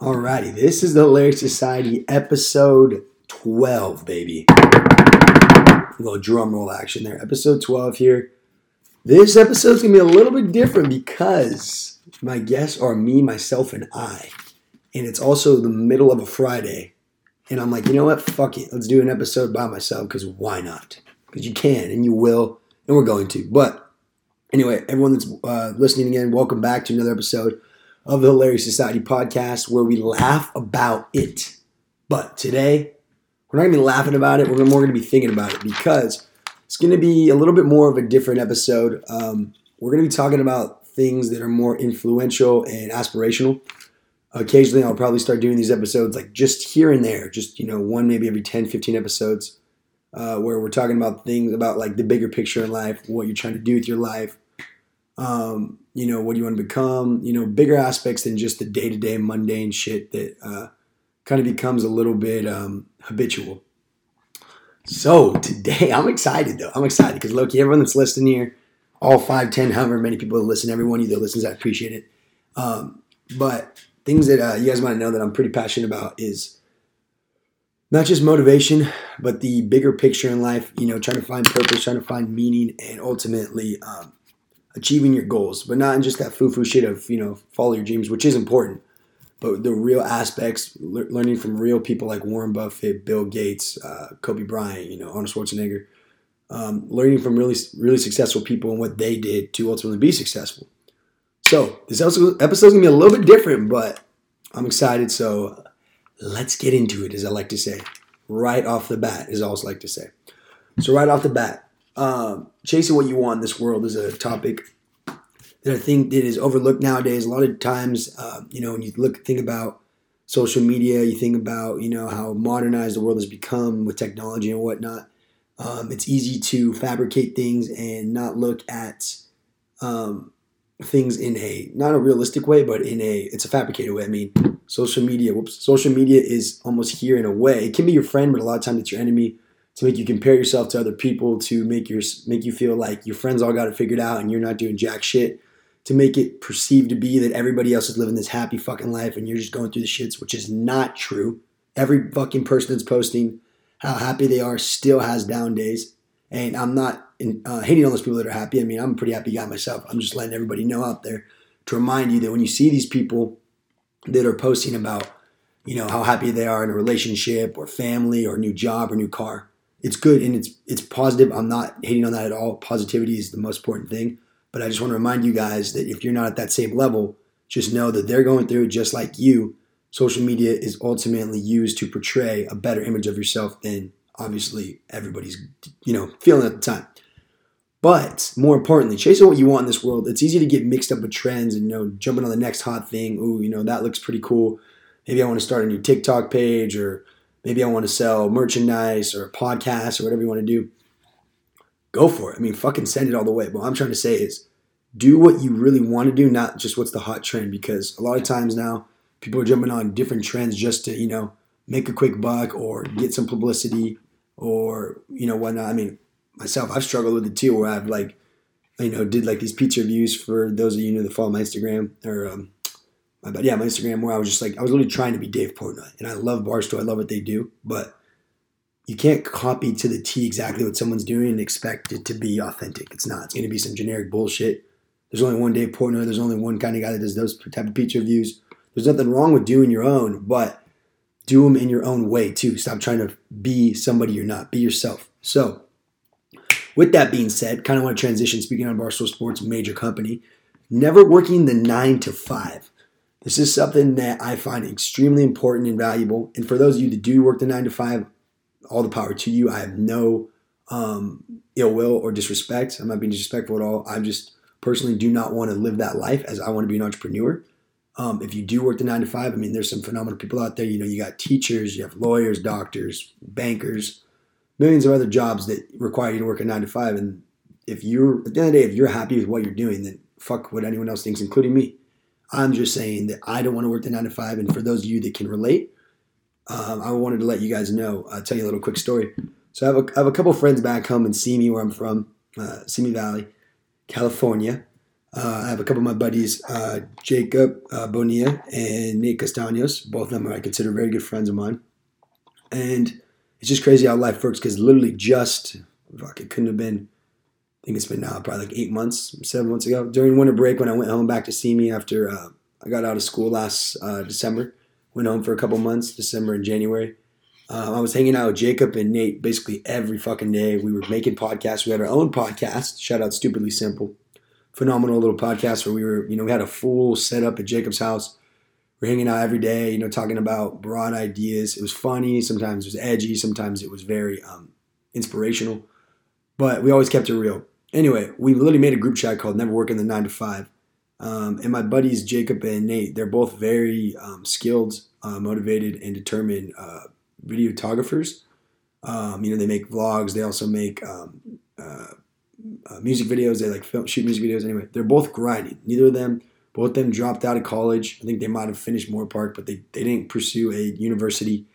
Alrighty, this is the Hilarious Society episode 12, baby. A little drum roll action there. Episode 12 here. This episode's gonna be a little bit different because my guests are me, myself, and I. And it's also the middle of a Friday. And I'm like, you know what? Fuck it. Let's do an episode by myself because why not? Because you can and you will, and we're going to. But anyway, everyone that's uh, listening again, welcome back to another episode of the Hilarious Society podcast where we laugh about it. But today, we're not going to be laughing about it. We're more going to be thinking about it because it's going to be a little bit more of a different episode. Um, we're going to be talking about things that are more influential and aspirational. Occasionally, I'll probably start doing these episodes like just here and there, just, you know, one maybe every 10, 15 episodes uh, where we're talking about things about like the bigger picture in life, what you're trying to do with your life, um, you know, what do you want to become, you know, bigger aspects than just the day to day mundane shit that uh, kind of becomes a little bit um, habitual. So today, I'm excited though. I'm excited because Loki, everyone that's listening here, all five, ten, however many people that listen, everyone you that listens, I appreciate it. Um, but things that uh, you guys might know that I'm pretty passionate about is not just motivation, but the bigger picture in life. You know, trying to find purpose, trying to find meaning, and ultimately um, achieving your goals, but not in just that foo-foo shit of you know follow your dreams, which is important, but the real aspects, le- learning from real people like Warren Buffett, Bill Gates, uh, Kobe Bryant, you know, Arnold Schwarzenegger, um, learning from really really successful people and what they did to ultimately be successful. So this episode is gonna be a little bit different, but I'm excited. So let's get into it, as I like to say, right off the bat, as I always like to say. So right off the bat, um, chasing what you want in this world is a topic that I think that is overlooked nowadays. A lot of times, uh, you know, when you look think about social media, you think about you know how modernized the world has become with technology and whatnot. Um, it's easy to fabricate things and not look at um, things in a not a realistic way, but in a it's a fabricated way. I mean, social media. Whoops, social media is almost here in a way. It can be your friend, but a lot of times it's your enemy to make you compare yourself to other people, to make your make you feel like your friends all got it figured out and you're not doing jack shit, to make it perceived to be that everybody else is living this happy fucking life and you're just going through the shits, which is not true. Every fucking person that's posting how happy they are still has down days, and I'm not in, uh, hating on those people that are happy. I mean, I'm a pretty happy guy myself. I'm just letting everybody know out there to remind you that when you see these people that are posting about, you know, how happy they are in a relationship or family or new job or new car, it's good and it's it's positive. I'm not hating on that at all. Positivity is the most important thing. But I just want to remind you guys that if you're not at that same level, just know that they're going through it just like you. Social media is ultimately used to portray a better image of yourself than obviously everybody's you know feeling at the time. But more importantly, chasing what you want in this world, it's easy to get mixed up with trends and you know jumping on the next hot thing. Ooh, you know that looks pretty cool. Maybe I want to start a new TikTok page or maybe I want to sell merchandise or a podcast or whatever you want to do, go for it. I mean, fucking send it all the way. But what I'm trying to say is do what you really want to do, not just what's the hot trend. Because a lot of times now, people are jumping on different trends just to, you know, make a quick buck or get some publicity or, you know, whatnot. I mean, myself, I've struggled with it too, where I've like, you know, did like these pizza reviews for those of you that follow my Instagram or um, bad. Yeah, my Instagram where I was just like I was literally trying to be Dave Portnoy, and I love Barstool. I love what they do, but you can't copy to the T exactly what someone's doing and expect it to be authentic. It's not. It's going to be some generic bullshit. There's only one Dave Portnoy. There's only one kind of guy that does those type of pizza reviews. There's nothing wrong with doing your own, but do them in your own way too. Stop trying to be somebody you're not. Be yourself. So, with that being said, kind of want to transition. Speaking on Barstool Sports, major company, never working the nine to five. This is something that I find extremely important and valuable. And for those of you that do work the nine to five, all the power to you. I have no um, ill will or disrespect. I'm not being disrespectful at all. I just personally do not want to live that life as I want to be an entrepreneur. Um, if you do work the nine to five, I mean, there's some phenomenal people out there. You know, you got teachers, you have lawyers, doctors, bankers, millions of other jobs that require you to work a nine to five. And if you're at the end of the day, if you're happy with what you're doing, then fuck what anyone else thinks, including me. I'm just saying that I don't want to work the nine to five. And for those of you that can relate, um, I wanted to let you guys know. I'll tell you a little quick story. So I have a, I have a couple friends back home in Simi, where I'm from, uh, Simi Valley, California. Uh, I have a couple of my buddies, uh, Jacob uh, Bonilla and Nate Castaños. Both of them are I consider very good friends of mine. And it's just crazy how life works because literally just, fuck, it couldn't have been, I think it's been now probably like eight months, seven months ago. During winter break when I went home back to Simi after uh, I got out of school last uh, December, went home for a couple months, December and January. Um, I was hanging out with Jacob and Nate basically every fucking day. We were making podcasts. We had our own podcast. Shout out Stupidly Simple phenomenal little podcast where we were, you know, we had a full setup at Jacob's house. We're hanging out every day, you know, talking about broad ideas. It was funny. Sometimes it was edgy. Sometimes it was very um, inspirational. But we always kept it real. Anyway, we literally made a group chat called Never Working the Nine to Five. Um, and my buddies Jacob and Nate, they're both very um, skilled, uh, motivated, and determined uh, videographers. Um, you know, they make vlogs. They also make um, uh, uh, music videos. They like film, shoot music videos. Anyway, they're both grinding. Neither of them, both of them dropped out of college. I think they might have finished Moorpark, but they, they didn't pursue a university.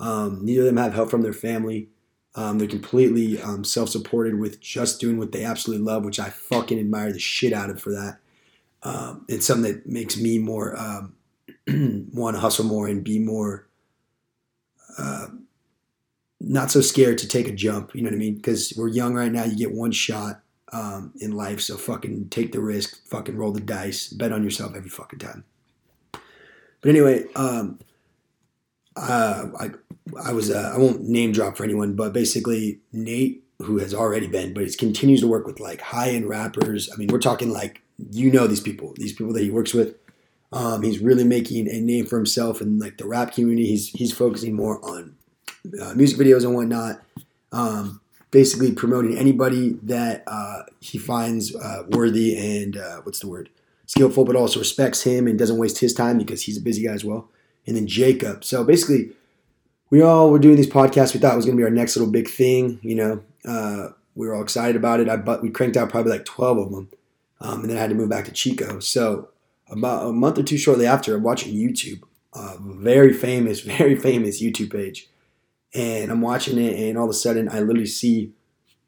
Um, neither of them have help from their family. Um, they're completely um, self-supported with just doing what they absolutely love, which I fucking admire the shit out of for that. Um, it's something that makes me more um, want to hustle more and be more uh, not so scared to take a jump. You know what I mean? Because we're young right now. You get one shot um, in life, so fucking take the risk. Fucking roll the dice. Bet on yourself every fucking time. But anyway, um, uh, I I was uh, I won't name drop for anyone, but basically Nate, who has already been, but he continues to work with like high end rappers. I mean, we're talking like you know these people, these people that he works with. Um, he's really making a name for himself in like the rap community. He's he's focusing more on uh, music videos and whatnot. Um, basically promoting anybody that uh, he finds uh, worthy and uh, what's the word skillful, but also respects him and doesn't waste his time because he's a busy guy as well. And then Jacob. So basically, we all were doing these podcasts. We thought it was going to be our next little big thing. You know, uh, we were all excited about it. I but we cranked out probably like twelve of them, um, and then I had to move back to Chico. So about a month or two shortly after, I'm watching YouTube, a very famous, very famous YouTube page and I'm watching it, and all of a sudden I literally see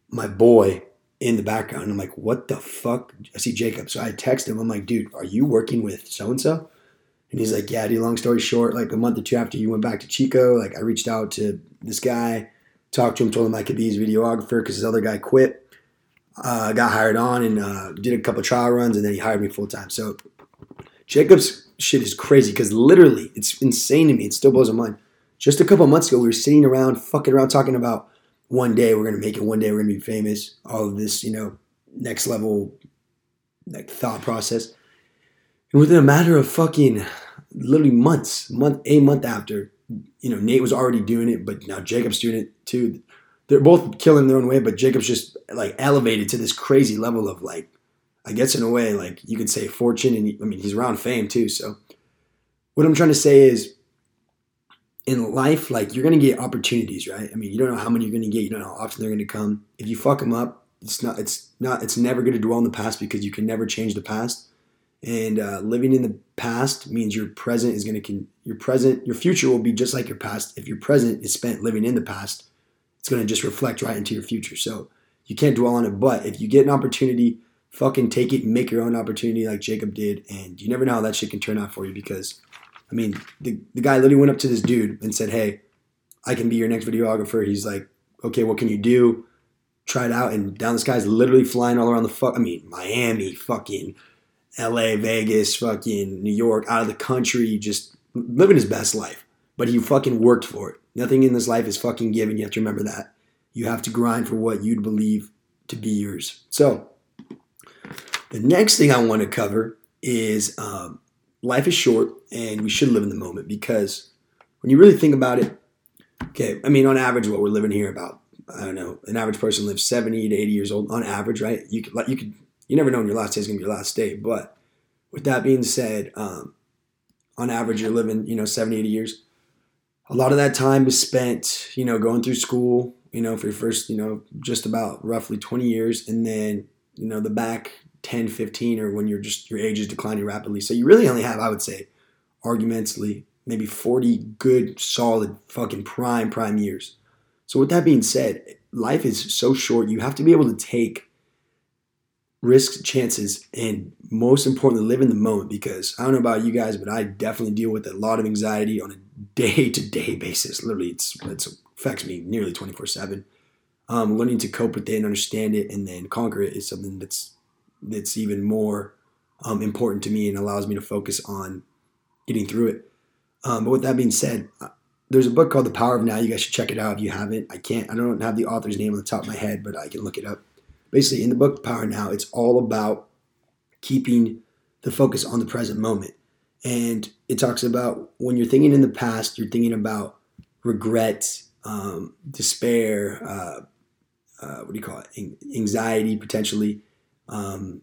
my boy in the background. I'm like, what the fuck? I see Jacob. So I text him. I'm like, dude, are you working with so and so? And he's like, yeah, dude, long story short, like a month or two after you went back to Chico, like I reached out to this guy, talked to him, told him I could be his videographer because his other guy quit. Uh, got hired on and uh, did a couple trial runs, and then he hired me full time. So Jacob's shit is crazy because literally, it's insane to me. It still blows my mind just a couple months ago, we were sitting around, fucking around, talking about one day we're gonna make it, one day we're gonna be famous. All of this, you know, next level, like thought process. And within a matter of fucking literally months, month a month after, you know, Nate was already doing it, but now Jacob's doing it too. They're both killing their own way, but Jacob's just like elevated to this crazy level of like, I guess in a way, like you could say fortune, and I mean he's around fame too. So, what I'm trying to say is in life, like you're gonna get opportunities, right? I mean, you don't know how many you're gonna get. You don't know how often they're gonna come. If you fuck them up, it's not. It's not. It's never gonna dwell in the past because you can never change the past. And uh, living in the past means your present is gonna. Con- your present, your future will be just like your past. If your present is spent living in the past, it's gonna just reflect right into your future. So you can't dwell on it. But if you get an opportunity, fucking take it make your own opportunity like Jacob did. And you never know how that shit can turn out for you because I mean, the, the guy literally went up to this dude and said, Hey, I can be your next videographer. He's like, Okay, what can you do? Try it out. And down this guy's literally flying all around the fuck. I mean, Miami, fucking LA, Vegas, fucking New York, out of the country, just living his best life. But he fucking worked for it. Nothing in this life is fucking given. You have to remember that. You have to grind for what you'd believe to be yours. So, the next thing I want to cover is um, life is short and we should live in the moment because when you really think about it, okay, I mean, on average, what we're living here about, I don't know, an average person lives 70 to 80 years old on average, right? You could, you could, you never know when your last day is going to be your last day. But with that being said, um, on average, you're living, you know, 70, 80 years. A lot of that time is spent, you know, going through school, you know, for your first, you know, just about roughly 20 years. And then, you know, the back 10, 15, or when you're just your age is declining rapidly. So you really only have, I would say, argumentally, maybe 40 good, solid, fucking prime, prime years. So with that being said, life is so short. You have to be able to take risk chances, and most importantly, live in the moment. Because I don't know about you guys, but I definitely deal with a lot of anxiety on a day to day basis. Literally, it's, it affects me nearly 24 7. Um, learning to cope with it and understand it and then conquer it is something that's that's even more um, important to me and allows me to focus on getting through it. Um, but with that being said, uh, there's a book called The Power of Now. You guys should check it out if you haven't. I can't, I don't have the author's name on the top of my head, but I can look it up. Basically, in the book Power Now, it's all about keeping the focus on the present moment. And it talks about when you're thinking in the past, you're thinking about regret, um, despair, uh, uh, what do you call it? Anxiety, potentially, um,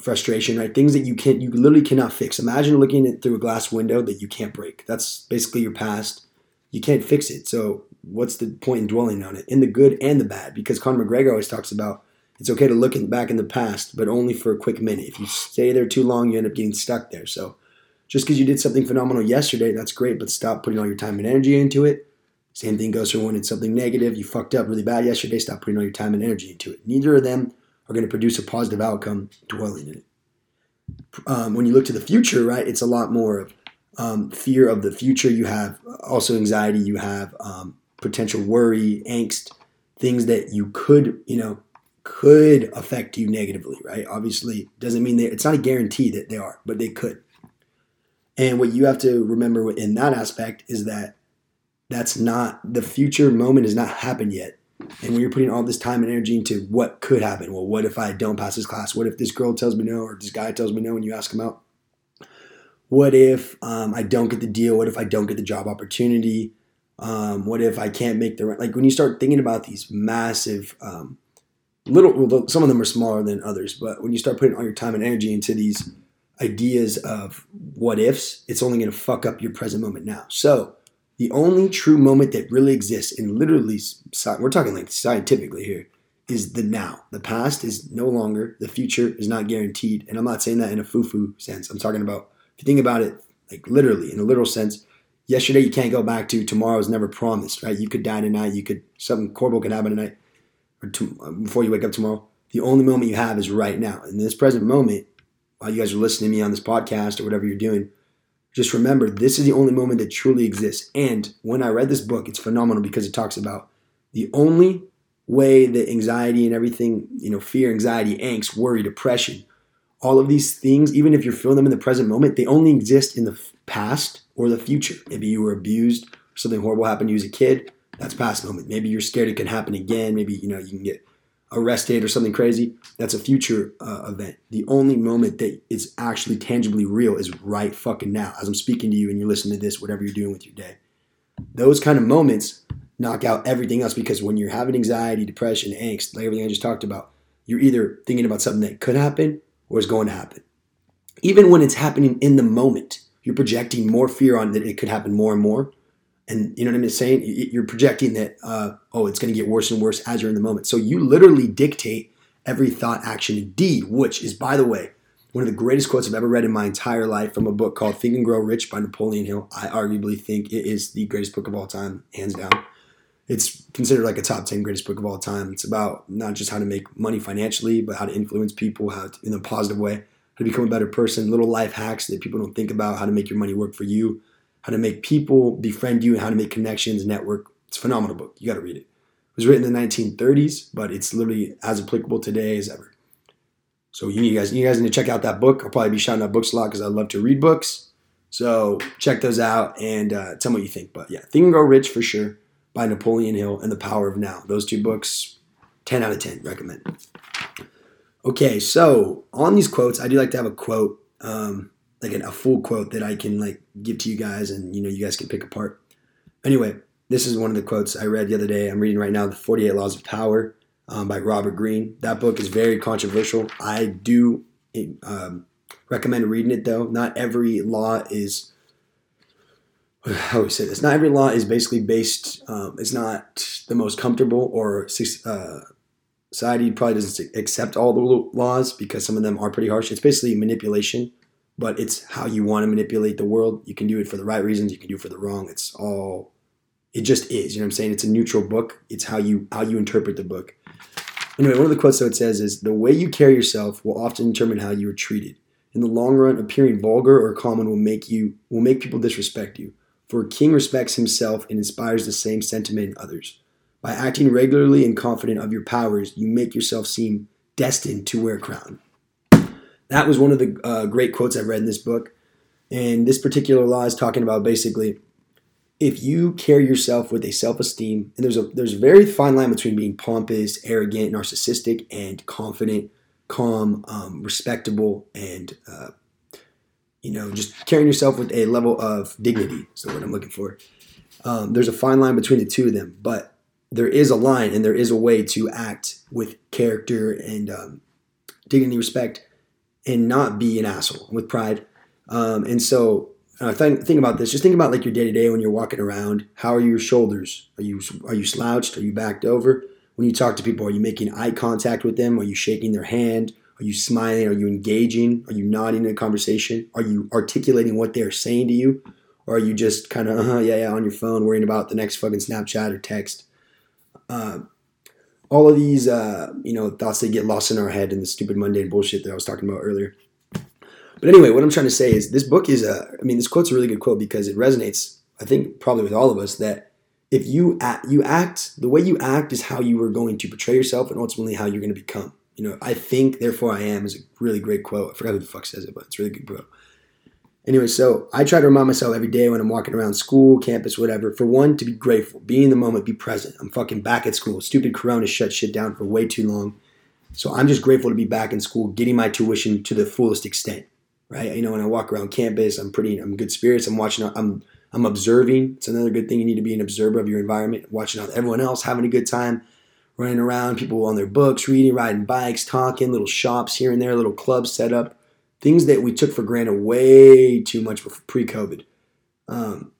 frustration, right? Things that you can't, you literally cannot fix. Imagine looking at through a glass window that you can't break. That's basically your past. You can't fix it. So what's the point in dwelling on it, in the good and the bad? Because Conor McGregor always talks about it's okay to look in, back in the past, but only for a quick minute. If you stay there too long, you end up getting stuck there. So just because you did something phenomenal yesterday, that's great, but stop putting all your time and energy into it. Same thing goes for when it's something negative. You fucked up really bad yesterday, stop putting all your time and energy into it. Neither of them are going to produce a positive outcome dwelling in it. Um, when you look to the future, right, it's a lot more of um, fear of the future. You have also anxiety. You have um, potential worry, angst, things that you could, you know, could affect you negatively, right? Obviously, doesn't mean they, it's not a guarantee that they are, but they could. And what you have to remember in that aspect is that that's not the future moment has not happened yet. And when you're putting all this time and energy into what could happen, well, what if I don't pass this class? What if this girl tells me no or this guy tells me no when you ask him out? What if um, I don't get the deal? What if I don't get the job opportunity? Um, what if I can't make the rent? Like when you start thinking about these massive, um, little, some of them are smaller than others, but when you start putting all your time and energy into these ideas of what ifs, it's only going to fuck up your present moment now. So the only true moment that really exists, and literally, we're talking like scientifically here, is the now. The past is no longer, the future is not guaranteed. And I'm not saying that in a foo foo sense. I'm talking about, if you think about it, like literally, in a literal sense, yesterday you can't go back to, tomorrow is never promised, right? You could die tonight, you could, something horrible could happen tonight, to, uh, before you wake up tomorrow. The only moment you have is right now. In this present moment, while you guys are listening to me on this podcast or whatever you're doing, just remember, this is the only moment that truly exists. And when I read this book, it's phenomenal because it talks about the only way that anxiety and everything, you know, fear, anxiety, angst, worry, depression, all of these things, even if you're feeling them in the present moment, they only exist in the past or the future. Maybe you were abused something horrible happened to you as a kid. That's past moment. Maybe you're scared it can happen again. Maybe, you know, you can get arrested or something crazy, that's a future uh, event. The only moment that is actually tangibly real is right fucking now. As I'm speaking to you and you're listening to this, whatever you're doing with your day. Those kind of moments knock out everything else because when you're having anxiety, depression, angst, like everything I just talked about, you're either thinking about something that could happen or is going to happen. Even when it's happening in the moment, you're projecting more fear on that it could happen more and more and you know what I'm saying? You're projecting that, uh, oh, it's going to get worse and worse as you're in the moment. So you literally dictate every thought, action, and deed, which is, by the way, one of the greatest quotes I've ever read in my entire life from a book called Think and Grow Rich by Napoleon Hill. I arguably think it is the greatest book of all time, hands down. It's considered like a top 10 greatest book of all time. It's about not just how to make money financially, but how to influence people, how to, in a positive way, how to become a better person, little life hacks that people don't think about, how to make your money work for you how to make people befriend you and how to make connections, network. It's a phenomenal book. You got to read it. It was written in the 1930s, but it's literally as applicable today as ever. So you guys, you guys need to check out that book. I'll probably be shouting out books a lot because I love to read books. So check those out and uh, tell me what you think. But yeah, Think and Grow Rich for sure by Napoleon Hill and The Power of Now. Those two books, 10 out of 10, recommend. Okay, so on these quotes, I do like to have a quote. Um, like a full quote that I can like give to you guys, and you know you guys can pick apart. Anyway, this is one of the quotes I read the other day. I'm reading right now, "The 48 Laws of Power" um, by Robert Greene. That book is very controversial. I do um, recommend reading it though. Not every law is how we say this? Not every law is basically based. Um, it's not the most comfortable, or uh, society probably doesn't accept all the laws because some of them are pretty harsh. It's basically manipulation but it's how you want to manipulate the world. You can do it for the right reasons, you can do it for the wrong. It's all it just is. You know what I'm saying? It's a neutral book. It's how you how you interpret the book. Anyway, one of the quotes that it says is the way you carry yourself will often determine how you are treated. In the long run, appearing vulgar or common will make you will make people disrespect you. For a king respects himself and inspires the same sentiment in others. By acting regularly and confident of your powers, you make yourself seem destined to wear a crown. That was one of the uh, great quotes I've read in this book. And this particular law is talking about basically if you carry yourself with a self-esteem, and there's a there's a very fine line between being pompous, arrogant, narcissistic, and confident, calm, um, respectable, and uh, you know just carrying yourself with a level of dignity. Is what I'm looking for. Um, there's a fine line between the two of them, but there is a line and there is a way to act with character and um, dignity, respect, and not be an asshole with pride. Um, and so uh, think, think about this. Just think about like your day to day when you're walking around. How are your shoulders? Are you are you slouched? Are you backed over? When you talk to people, are you making eye contact with them? Are you shaking their hand? Are you smiling? Are you engaging? Are you nodding in a conversation? Are you articulating what they're saying to you? Or are you just kind of uh-huh, yeah yeah on your phone worrying about the next fucking Snapchat or text? Uh, all of these uh, you know thoughts that get lost in our head and the stupid mundane bullshit that I was talking about earlier. But anyway, what I'm trying to say is this book is a, I mean, this quote's a really good quote because it resonates, I think, probably with all of us that if you act, you act, the way you act is how you are going to portray yourself and ultimately how you're going to become. You know, I think, therefore I am is a really great quote. I forgot who the fuck says it, but it's really good quote. Anyway, so I try to remind myself every day when I'm walking around school, campus, whatever, for one, to be grateful, be in the moment, be present. I'm fucking back at school. Stupid Corona shut shit down for way too long. So I'm just grateful to be back in school, getting my tuition to the fullest extent right? You know, when I walk around campus, I'm pretty, I'm good spirits. I'm watching, I'm, I'm observing. It's another good thing. You need to be an observer of your environment, watching out everyone else having a good time, running around, people on their books, reading, riding bikes, talking, little shops here and there, little clubs set up, things that we took for granted way too much pre-COVID. Um,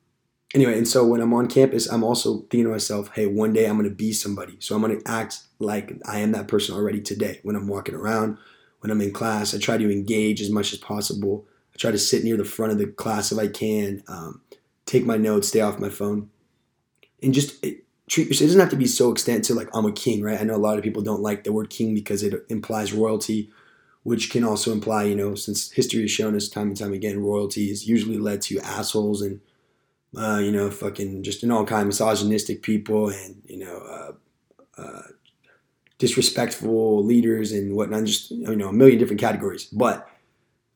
anyway, and so when I'm on campus, I'm also thinking to myself, hey, one day I'm going to be somebody. So I'm going to act like I am that person already today when I'm walking around, when I'm in class. I try to engage as much as possible. I try to sit near the front of the class if I can, um, take my notes, stay off my phone, and just it, treat yourself. It doesn't have to be so extensive like I'm a king, right? I know a lot of people don't like the word king because it implies royalty, which can also imply, you know, since history has shown us time and time again, royalty is usually led to assholes and, uh, you know, fucking just an all kind of misogynistic people and, you know, uh, uh, disrespectful leaders and whatnot, just you know, a million different categories. But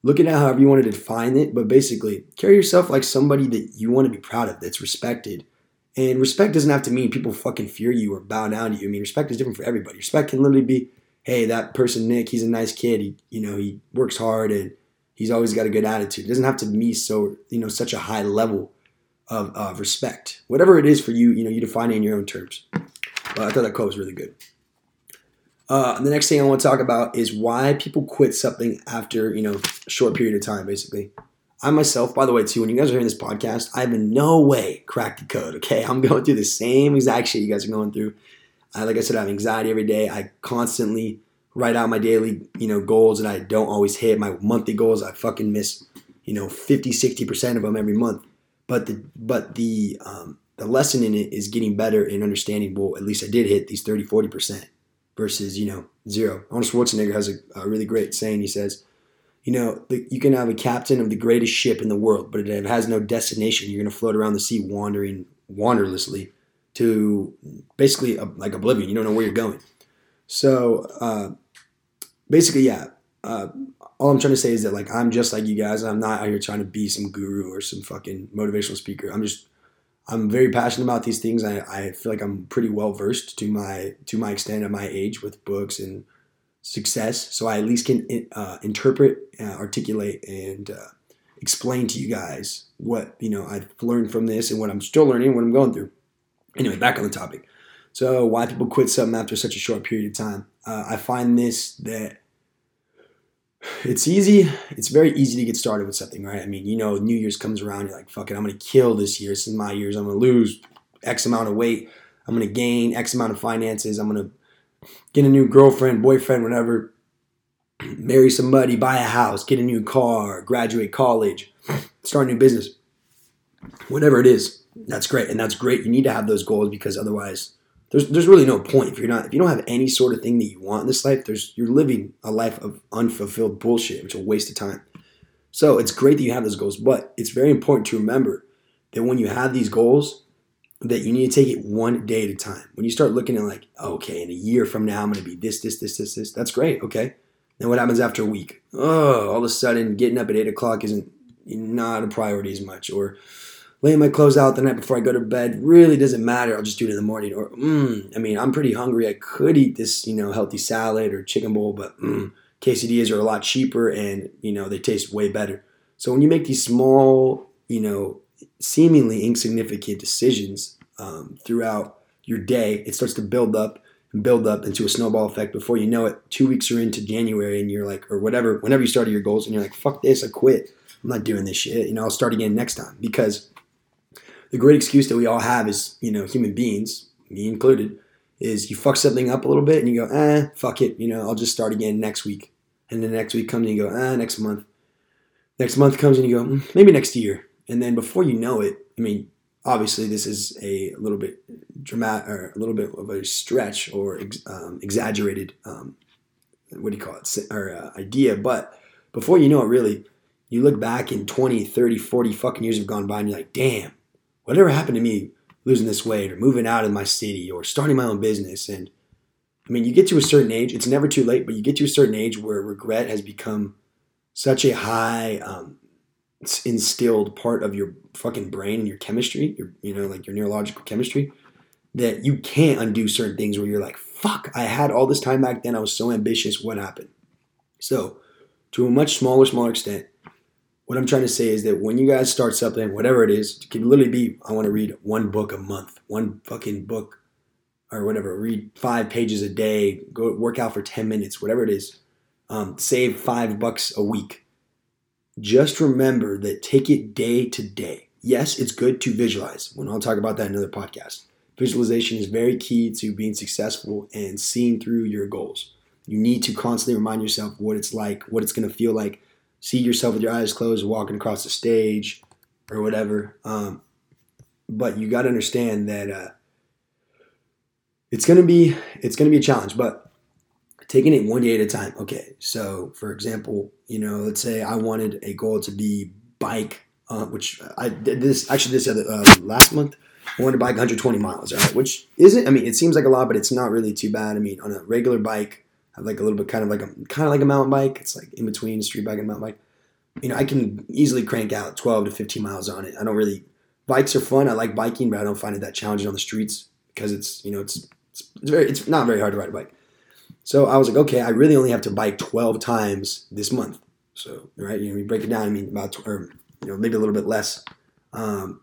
look at it however you want to define it. But basically, carry yourself like somebody that you want to be proud of, that's respected. And respect doesn't have to mean people fucking fear you or bow down to you. I mean, respect is different for everybody. Respect can literally be, hey, that person Nick, he's a nice kid. He, you know, he works hard and he's always got a good attitude. It doesn't have to be so, you know, such a high level of, of respect. Whatever it is for you, you know, you define it in your own terms. But I thought that quote was really good. Uh, the next thing I want to talk about is why people quit something after you know a short period of time. Basically, I myself, by the way, too, when you guys are hearing this podcast, I have in no way cracked the code. Okay, I'm going through the same exact shit you guys are going through. I, like I said, I have anxiety every day. I constantly write out my daily, you know, goals and I don't always hit my monthly goals. I fucking miss, you know, 50, 60% of them every month. But the, but the, um, the lesson in it is getting better in understanding, well, at least I did hit these 30, 40% versus you know zero. Arnold Schwarzenegger has a, a really great saying. He says, you know, the, you can have a captain of the greatest ship in the world, but if it has no destination, you're going to float around the sea wandering wanderlessly to basically a, like oblivion. You don't know where you're going. So uh, basically, yeah. Uh, all I'm trying to say is that like I'm just like you guys. I'm not out here trying to be some guru or some fucking motivational speaker. I'm just I'm very passionate about these things. I, I feel like I'm pretty well versed to my to my extent at my age with books and success. So I at least can uh, interpret, uh, articulate, and uh, explain to you guys what you know I've learned from this and what I'm still learning, what I'm going through. Anyway, back on the topic. So why people quit something after such a short period of time? Uh, I find this that it's easy. It's very easy to get started with something, right? I mean, you know, New Year's comes around, you're like, fuck it, I'm gonna kill this year. This is my years. I'm gonna lose X amount of weight. I'm gonna gain X amount of finances. I'm gonna get a new girlfriend, boyfriend, whatever. Marry somebody, buy a house, get a new car, graduate college, start a new business. Whatever it is, that's great. And that's great. You need to have those goals because otherwise there's there's really no point if you're not if you don't have any sort of thing that you want in this life. There's you're living a life of unfulfilled bullshit, which is a waste of time. So it's great that you have those goals, but it's very important to remember that when you have these goals, that you need to take it one day at a time. When you start looking at like, okay, in a year from now I'm going to be this, this, this, this, this. That's great. Okay. Then what happens after a week? Oh, all of a sudden getting up at eight o'clock isn't not a priority as much, or laying my clothes out the night before I go to bed really doesn't matter. I'll just do it in the morning. Or, mm, I mean, I'm pretty hungry. I could eat this, you know, healthy salad or chicken bowl, but mm, quesadillas are a lot cheaper and, you know, they taste way better. So when you make these small, you know, seemingly insignificant decisions um, throughout your day, it starts to build up and build up into a snowball effect. Before you know it, two weeks are into January and you're like, or whatever, whenever you started your goals and you're like, fuck this, I quit. I'm not doing this shit. You know, I'll start again next time because the great excuse that we all have as you know human beings, me included, is you fuck something up a little bit and you go, eh, fuck it, you know, I'll just start again next week. And the next week comes and you go, ah, next month. Next month comes and you go, mm, maybe next year. And then before you know it, I mean, obviously this is a little bit dramatic or a little bit of a stretch or um, exaggerated, um, what do you call it, or uh, idea. But before you know it, really, you look back in 20, 30, 40 fucking years have gone by and you're like, damn, whatever happened to me losing this weight or moving out of my city or starting my own business and I mean, you get to a certain age, it's never too late, but you get to a certain age where regret has become such a high um, instilled part of your fucking brain and your chemistry, your, you know, like your neurological chemistry, that you can't undo certain things where you're like, fuck, I had all this time back then. I was so ambitious. What happened? So, to a much smaller, smaller extent, what I'm trying to say is that when you guys start something, whatever it is, it can literally be I want to read one book a month, one fucking book or whatever, read five pages a day, go work out for 10 minutes, whatever it is, um, save five bucks a week. Just remember that take it day to day. Yes, it's good to visualize. When I'll talk about that in another podcast. Visualization is very key to being successful and seeing through your goals. You need to constantly remind yourself what it's like, what it's going to feel like see yourself with your eyes closed walking across the stage or whatever. Um, but you got to understand that uh, it's gonna be it's gonna be a challenge, but taking it one day at a time. Okay, so for example, you know, let's say I wanted a goal to be bike, uh, which I did this actually this other uh, last month. I wanted to bike 120 miles, right? Which isn't. I mean, it seems like a lot, but it's not really too bad. I mean, on a regular bike, like a little bit kind of like a kind of like a mountain bike. It's like in between street bike and mountain bike. You know, I can easily crank out 12 to 15 miles on it. I don't really bikes are fun. I like biking, but I don't find it that challenging on the streets because it's you know it's it's, it's very it's not very hard to ride a bike. So I was like, okay, I really only have to bike 12 times this month. So right, you know, you break it down. I mean, about or you know maybe a little bit less. Um,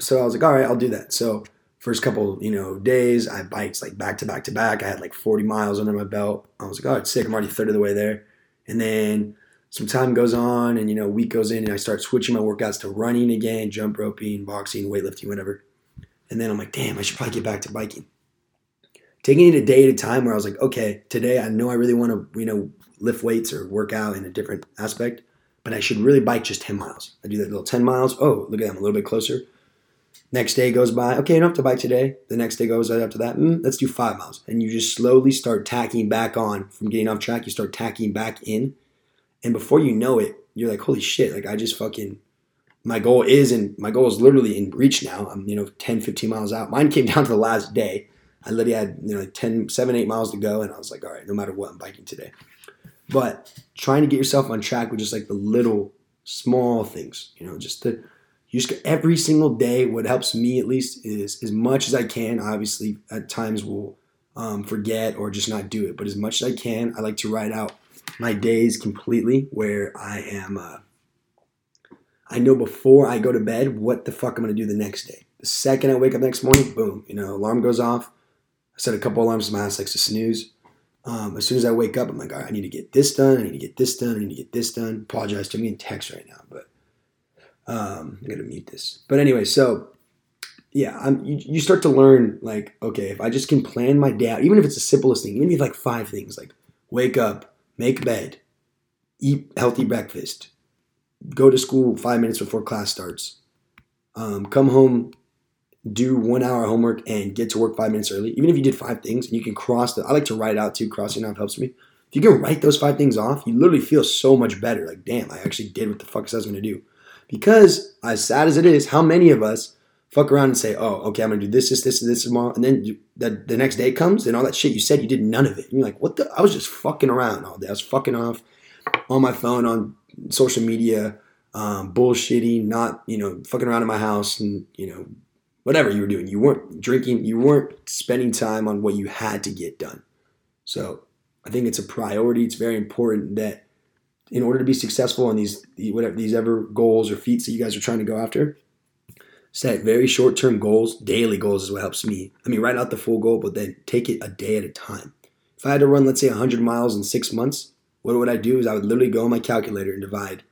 so I was like, all right, I'll do that. So first couple, you know, days, I biked like back to back to back. I had like 40 miles under my belt. I was like, oh, it's sick. I'm already third of the way there. And then some time goes on and, you know, week goes in and I start switching my workouts to running again, jump roping, boxing, weightlifting, whatever. And then I'm like, damn, I should probably get back to biking. Taking it a day at a time where I was like, okay, today I know I really want to, you know, lift weights or work out in a different aspect, but I should really bike just 10 miles. I do that little 10 miles. Oh, look at that, I'm a little bit closer. Next day goes by. Okay, have to bike today. The next day goes right after that. Mm, let's do five miles. And you just slowly start tacking back on from getting off track. You start tacking back in. And before you know it, you're like, holy shit, like I just fucking, my goal is, and my goal is literally in reach now. I'm, you know, 10, 15 miles out. Mine came down to the last day. I literally had, you know, like 10, 7, 8 miles to go. And I was like, all right, no matter what, I'm biking today. But trying to get yourself on track with just like the little small things, you know, just the, you just every single day what helps me at least is as much as i can obviously at times will um, forget or just not do it but as much as i can i like to write out my days completely where i am uh, i know before i go to bed what the fuck i'm going to do the next day. The second i wake up next morning boom you know alarm goes off. I set a couple alarms in my ass likes to snooze. Um, as soon as i wake up i'm like all right i need to get this done i need to get this done i need to get this done. Apologize to me in text right now but um, I'm gonna mute this. But anyway, so yeah, I'm, you, you start to learn like, okay, if I just can plan my day out, even if it's the simplest thing, even if like five things, like wake up, make bed, eat healthy breakfast, go to school five minutes before class starts, um, come home, do one hour homework and get to work five minutes early, even if you did five things and you can cross the, I like to write out too, crossing off helps me. If you can write those five things off, you literally feel so much better. Like, damn, I actually did what the fuck I was to do. Because as sad as it is, how many of us fuck around and say, oh, okay, I'm to do this, this, this, and this tomorrow. And then you, the, the next day comes and all that shit you said, you did none of it. And you're like, what the? I was just fucking around all day. I was fucking off on my phone, on social media, um, bullshitting, not, you know, fucking around in my house and, you know, whatever you were doing. You weren't drinking, you weren't spending time on what you had to get done. So I think it's a priority. It's very important that in order to be successful in these whatever these ever goals or feats that you guys are trying to go after, set very short-term goals. Daily goals is what helps me. I mean, write out the full goal, but then take it a day at a time. If I had to run, let's say, 100 miles in six months, what would I do? Is I would literally go on my calculator and divide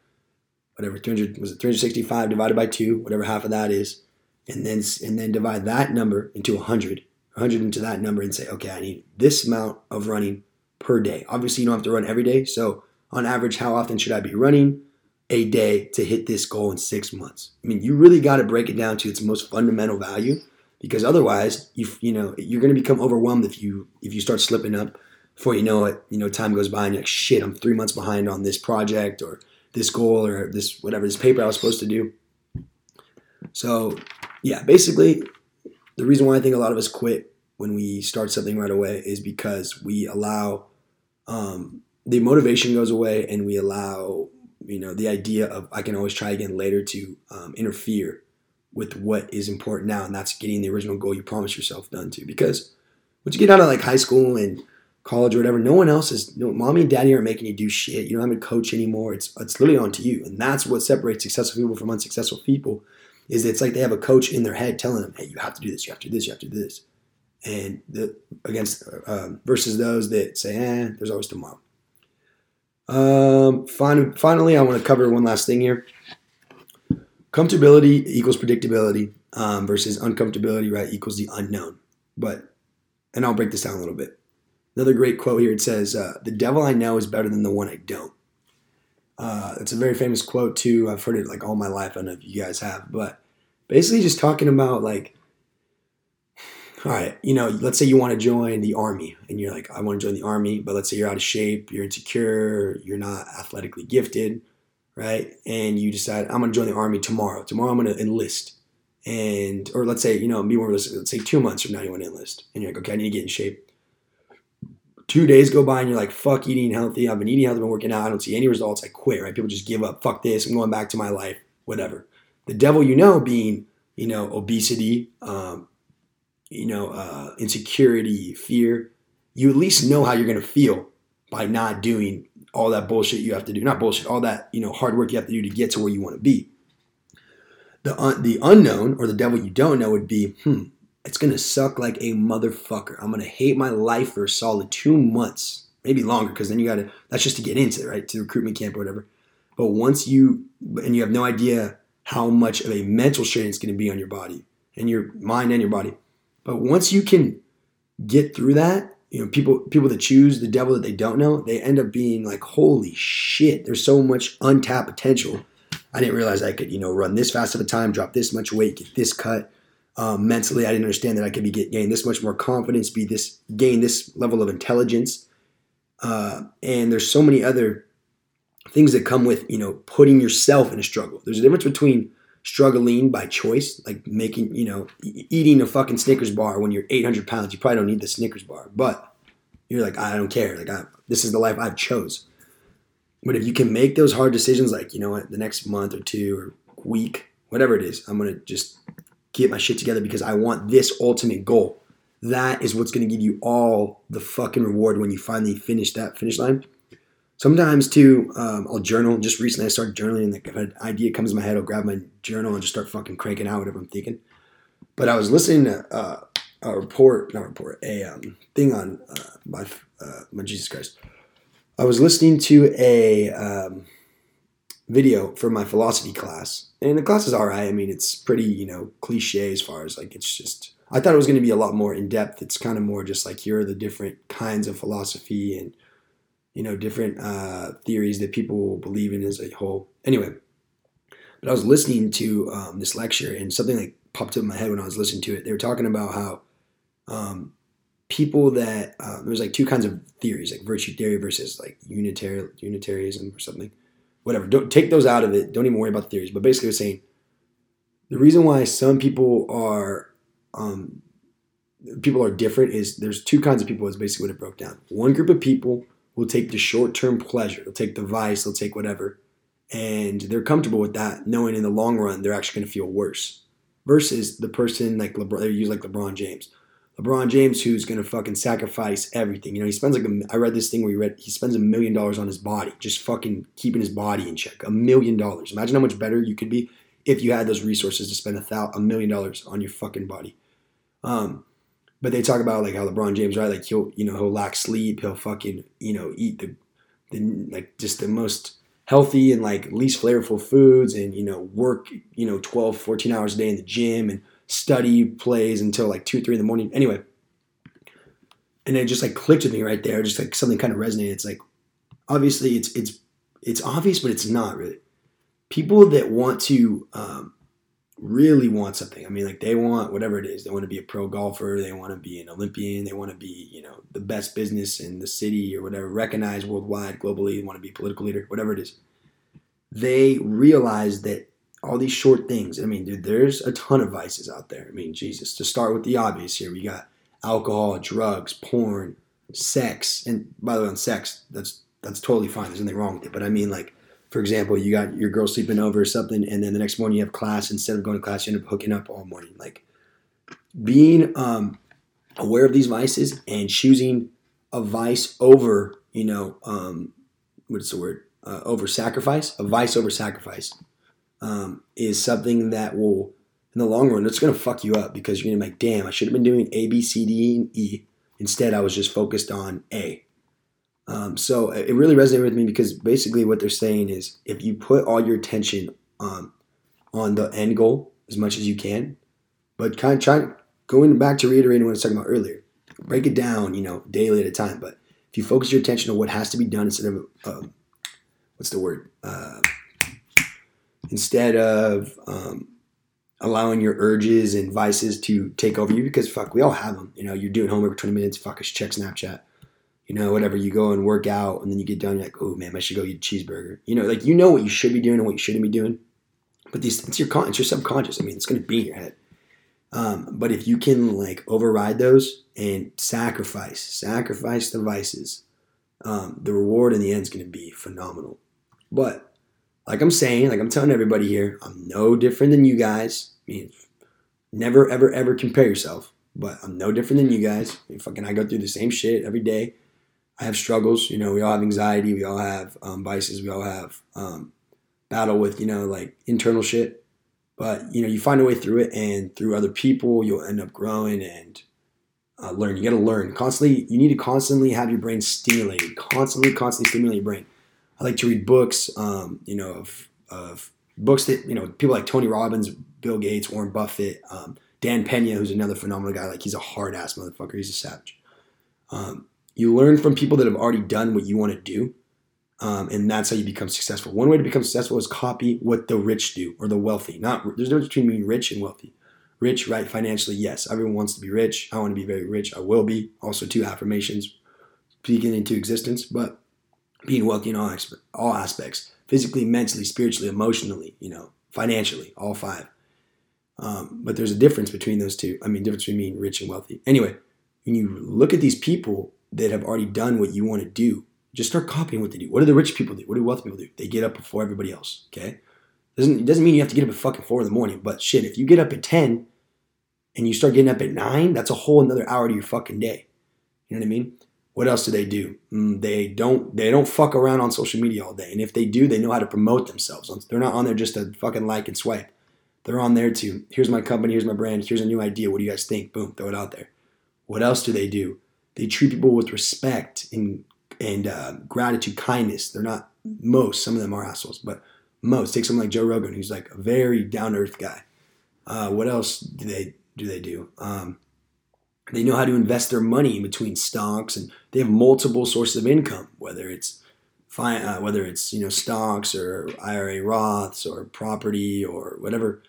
whatever 300 was it 365 divided by two, whatever half of that is, and then and then divide that number into 100 100 into that number and say okay i need this amount of running per day obviously you don't have to run every day so on average how often should i be running a day to hit this goal in six months? I mean you really got to break it down to its most fundamental value because otherwise you you know you're going to become overwhelmed if you if you start slipping up before you know it you know time goes by and you're like shit i'm three months behind on this project or this goal or this whatever this paper i was supposed to do. So yeah, basically, the reason why I think a lot of us quit when we start something right away is because we allow um, the motivation goes away and we allow you know the idea of I can always try again later to um, interfere with what is important now, and that's getting the original goal you promised yourself done to. Because once you get out of like high school and college or whatever, no one else is, know, mommy and daddy aren't making you do shit. You don't have a coach anymore. It's it's literally on to you, and that's what separates successful people from unsuccessful people is it's like they have a coach in their head telling them, "Hey, you have to do this, you have to do this, you have to do this," and the against um, versus those that say, "Eh, there's always tomorrow." Um, fin- finally, I want to cover one last thing here. Comfortability equals predictability um, versus uncomfortability, right, equals the unknown. But, and I'll break this down a little bit. Another great quote here. It says, uh, "The devil I know is better than the one I don't." Uh, it's a very famous quote too. I've heard it like all my life. I don't know if you guys have, but basically just talking about like, all right, you know, let's say you want to join the army and you're like, I want to join the army, but let's say you're out of shape, you're insecure, you're not athletically gifted, right? And you decide, I'm going to join the army tomorrow. Tomorrow I'm going to enlist. And, or let's say, you know, be more realistic, let's say two months from now you want to enlist. And you're like, okay, I need to get in shape two days go by and you're like, fuck eating healthy. I've been eating healthy, I've been working out. I don't see any results. I quit, right? People just give up. Fuck this. I'm going back to my life, whatever. The devil you know being, you know, obesity, um, you know, uh, insecurity, fear. You at least know how you're going to feel by not doing all that bullshit you have to do. Not bullshit, all that, you know, hard work you have to do to get to where you want to be. The, un- the unknown or the devil you don't know would be, hmm, it's gonna suck like a motherfucker. I'm gonna hate my life for a solid two months, maybe longer, because then you gotta. That's just to get into it, right? To recruitment camp or whatever. But once you and you have no idea how much of a mental strain it's gonna be on your body and your mind and your body. But once you can get through that, you know, people people that choose the devil that they don't know, they end up being like, holy shit, there's so much untapped potential. I didn't realize I could, you know, run this fast of a time, drop this much weight, get this cut um, mentally, I didn't understand that I could be get, gain this much more confidence, be this gain this level of intelligence, uh, and there's so many other things that come with you know putting yourself in a struggle. There's a difference between struggling by choice, like making you know eating a fucking Snickers bar when you're 800 pounds. You probably don't need the Snickers bar, but you're like I don't care. Like I, this is the life I've chose. But if you can make those hard decisions, like you know what, the next month or two or week, whatever it is, I'm gonna just get my shit together because I want this ultimate goal. That is what's going to give you all the fucking reward when you finally finish that finish line. Sometimes too, um, I'll journal. Just recently, I started journaling. Like if an idea comes in my head, I'll grab my journal and just start fucking cranking out whatever I'm thinking. But I was listening to uh, a report, not a report, a um, thing on uh, my uh, my Jesus Christ. I was listening to a um, video for my philosophy class. And the class is all right. I mean, it's pretty, you know, cliche as far as like it's just. I thought it was going to be a lot more in depth. It's kind of more just like here are the different kinds of philosophy and you know different uh, theories that people believe in as a whole. Anyway, but I was listening to um, this lecture and something like popped up in my head when I was listening to it. They were talking about how um, people that uh, there's like two kinds of theories, like virtue theory versus like unitary Unitarianism or something. Whatever. Don't take those out of it. Don't even worry about the theories. But basically, saying the reason why some people are um, people are different is there's two kinds of people. Is basically what it broke down. One group of people will take the short term pleasure. They'll take the vice. They'll take whatever, and they're comfortable with that, knowing in the long run they're actually going to feel worse. Versus the person like LeBron, they use like LeBron James. LeBron James, who's going to fucking sacrifice everything. You know, he spends like a, I read this thing where he read he spends a million dollars on his body, just fucking keeping his body in check. A million dollars. Imagine how much better you could be if you had those resources to spend a thousand, a million dollars on your fucking body. Um, but they talk about like how LeBron James, right? Like he'll, you know, he'll lack sleep. He'll fucking, you know, eat the, the like just the most healthy and like least flavorful foods and, you know, work, you know, 12, 14 hours a day in the gym and study plays until like two, three in the morning. Anyway. And it just like clicked with me right there. Just like something kind of resonated. It's like, obviously it's, it's, it's obvious, but it's not really people that want to um, really want something. I mean, like they want whatever it is. They want to be a pro golfer. They want to be an Olympian. They want to be, you know, the best business in the city or whatever, recognized worldwide, globally. They want to be a political leader, whatever it is. They realize that all these short things. I mean, dude, there's a ton of vices out there. I mean, Jesus. To start with the obvious here, we got alcohol, drugs, porn, sex, and by the way, on sex, that's that's totally fine. There's nothing wrong with it. But I mean, like for example, you got your girl sleeping over or something, and then the next morning you have class. Instead of going to class, you end up hooking up all morning. Like being um, aware of these vices and choosing a vice over, you know, um, what's the word? Uh, over sacrifice, a vice over sacrifice, um, is something that will, in the long run, it's going to fuck you up because you're going to be like, damn, I should have been doing A, B, C, D, and E. Instead, I was just focused on A. Um, so it really resonated with me because basically what they're saying is if you put all your attention um, on the end goal as much as you can, but kind of try going back to reiterating what I was talking about earlier, break it down, you know, daily at a time. But if you focus your attention on what has to be done instead of um, what's the word, uh, instead of um, allowing your urges and vices to take over you, because fuck, we all have them. You know, you're doing homework for 20 minutes, fuck, I check Snapchat you know, whatever, you go and work out and then you get done, you're like, oh man, I should go eat a cheeseburger. You know, like you know what you should be doing and what you shouldn't be doing. But these it's your con it's your subconscious. I mean, it's gonna be in your head. Um, but if you can like override those and sacrifice, sacrifice the vices, um, the reward in the end is gonna be phenomenal. But like I'm saying, like I'm telling everybody here, I'm no different than you guys. I mean, never ever ever compare yourself. But I'm no different than you guys. I mean, fucking I go through the same shit every day. I have struggles. You know, we all have anxiety. We all have um, vices. We all have um, battle with you know like internal shit. But you know, you find a way through it, and through other people, you'll end up growing and uh, learn. You got to learn constantly. You need to constantly have your brain stimulated. Constantly, constantly stimulate your brain. I like to read books. Um, you know, of of books that you know people like Tony Robbins, Bill Gates, Warren Buffett, um, Dan Pena, who's another phenomenal guy. Like he's a hard ass motherfucker. He's a savage. Um, you learn from people that have already done what you want to do. Um, and that's how you become successful. One way to become successful is copy what the rich do or the wealthy. Not there's no difference between being rich and wealthy. Rich, right? Financially, yes. Everyone wants to be rich. I want to be very rich. I will be. Also, two affirmations speaking into existence, but being wealthy in all, all aspects physically, mentally, spiritually, emotionally, you know, financially, all five. Um, but there's a difference between those two. I mean, difference between being rich and wealthy. Anyway, when you look at these people that have already done what you want to do, just start copying what they do. What do the rich people do? What do wealthy people do? They get up before everybody else. Okay, doesn't it doesn't mean you have to get up at fucking four in the morning. But shit, if you get up at ten and you start getting up at nine, that's a whole another hour to your fucking day. You know what I mean? What else do they do? Mm, they don't they don't fuck around on social media all day. And if they do, they know how to promote themselves. They're not on there just to fucking like and swipe. They're on there to here's my company, here's my brand, here's a new idea. What do you guys think? Boom, throw it out there. What else do they do? They treat people with respect and and uh, gratitude, kindness. They're not most. Some of them are assholes, but most. Take someone like Joe Rogan, who's like a very down to earth guy. Uh, what else do they do? They do. Um, they know how to invest their money in between stocks, and they have multiple sources of income, whether it's uh, whether it's you know stocks or IRA Roths or property or whatever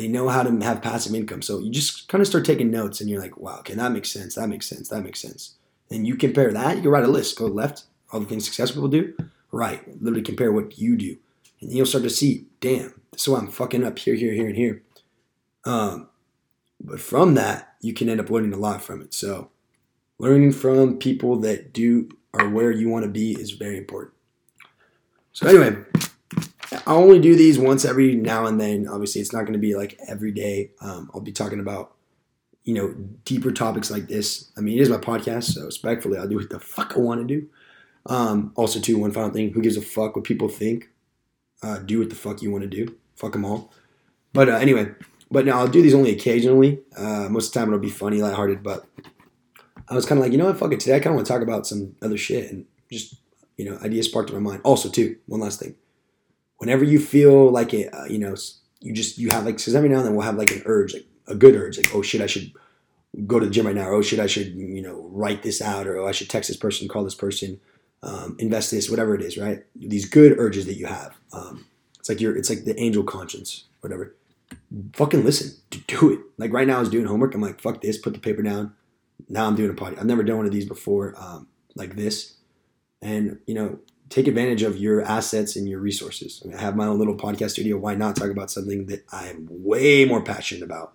They know how to have passive income. So you just kind of start taking notes and you're like, wow, okay, that makes sense. That makes sense. That makes sense. And you compare that, you can write a list. Go left, all the things successful people do. Right. Literally compare what you do. And you'll start to see, damn, this is why I'm fucking up here, here, here, and here. Um, but from that, you can end up learning a lot from it. So learning from people that do or where you want to be is very important. So anyway, I only do these once every now and then. Obviously, it's not going to be like every day. Um, I'll be talking about you know deeper topics like this. I mean, it is my podcast, so respectfully, I'll do what the fuck I want to do. Um, also, too, one final thing: who gives a fuck what people think? Uh, do what the fuck you want to do. Fuck them all. But uh, anyway, but now I'll do these only occasionally. Uh, most of the time it'll be funny, lighthearted. But I was kind of like, you know what, fuck it. Today I kind of want to talk about some other shit and just you know ideas sparked in my mind. Also, too, one last thing. Whenever you feel like it, uh, you know, you just you have like because every now and then we'll have like an urge, like a good urge, like oh shit, I should go to the gym right now, or oh shit, I should you know write this out, or oh I should text this person, call this person um, invest this, whatever it is, right? These good urges that you have. Um, it's like your, it's like the angel conscience, whatever. Fucking listen, do it. Like right now, I was doing homework. I'm like, fuck this, put the paper down. Now I'm doing a party. I've never done one of these before, um, like this. And you know, take advantage of your assets and your resources. I, mean, I have my own little podcast studio. Why not talk about something that I'm way more passionate about?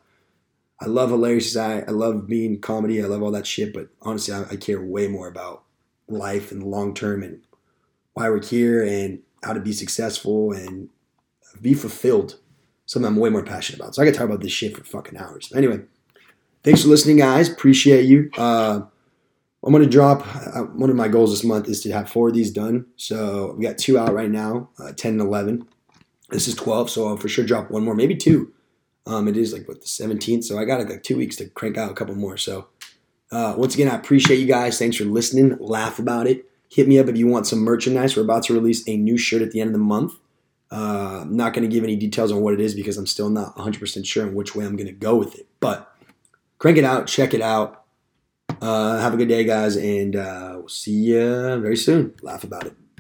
I love hilarious. I, I love being comedy. I love all that shit. But honestly, I, I care way more about life and long term and why we're here and how to be successful and be fulfilled. Something I'm way more passionate about. So I can talk about this shit for fucking hours. Anyway, thanks for listening, guys. Appreciate you. Uh, I'm gonna drop. Uh, one of my goals this month is to have four of these done. So we got two out right now, uh, 10 and 11. This is 12, so I'll for sure drop one more, maybe two. Um, it is like what the 17th, so I got like two weeks to crank out a couple more. So uh, once again, I appreciate you guys. Thanks for listening. Laugh about it. Hit me up if you want some merchandise. We're about to release a new shirt at the end of the month. Uh, I'm not going to give any details on what it is because I'm still not 100% sure on which way I'm going to go with it. But crank it out, check it out. Uh, have a good day, guys, and uh, we'll see you very soon. Laugh about it.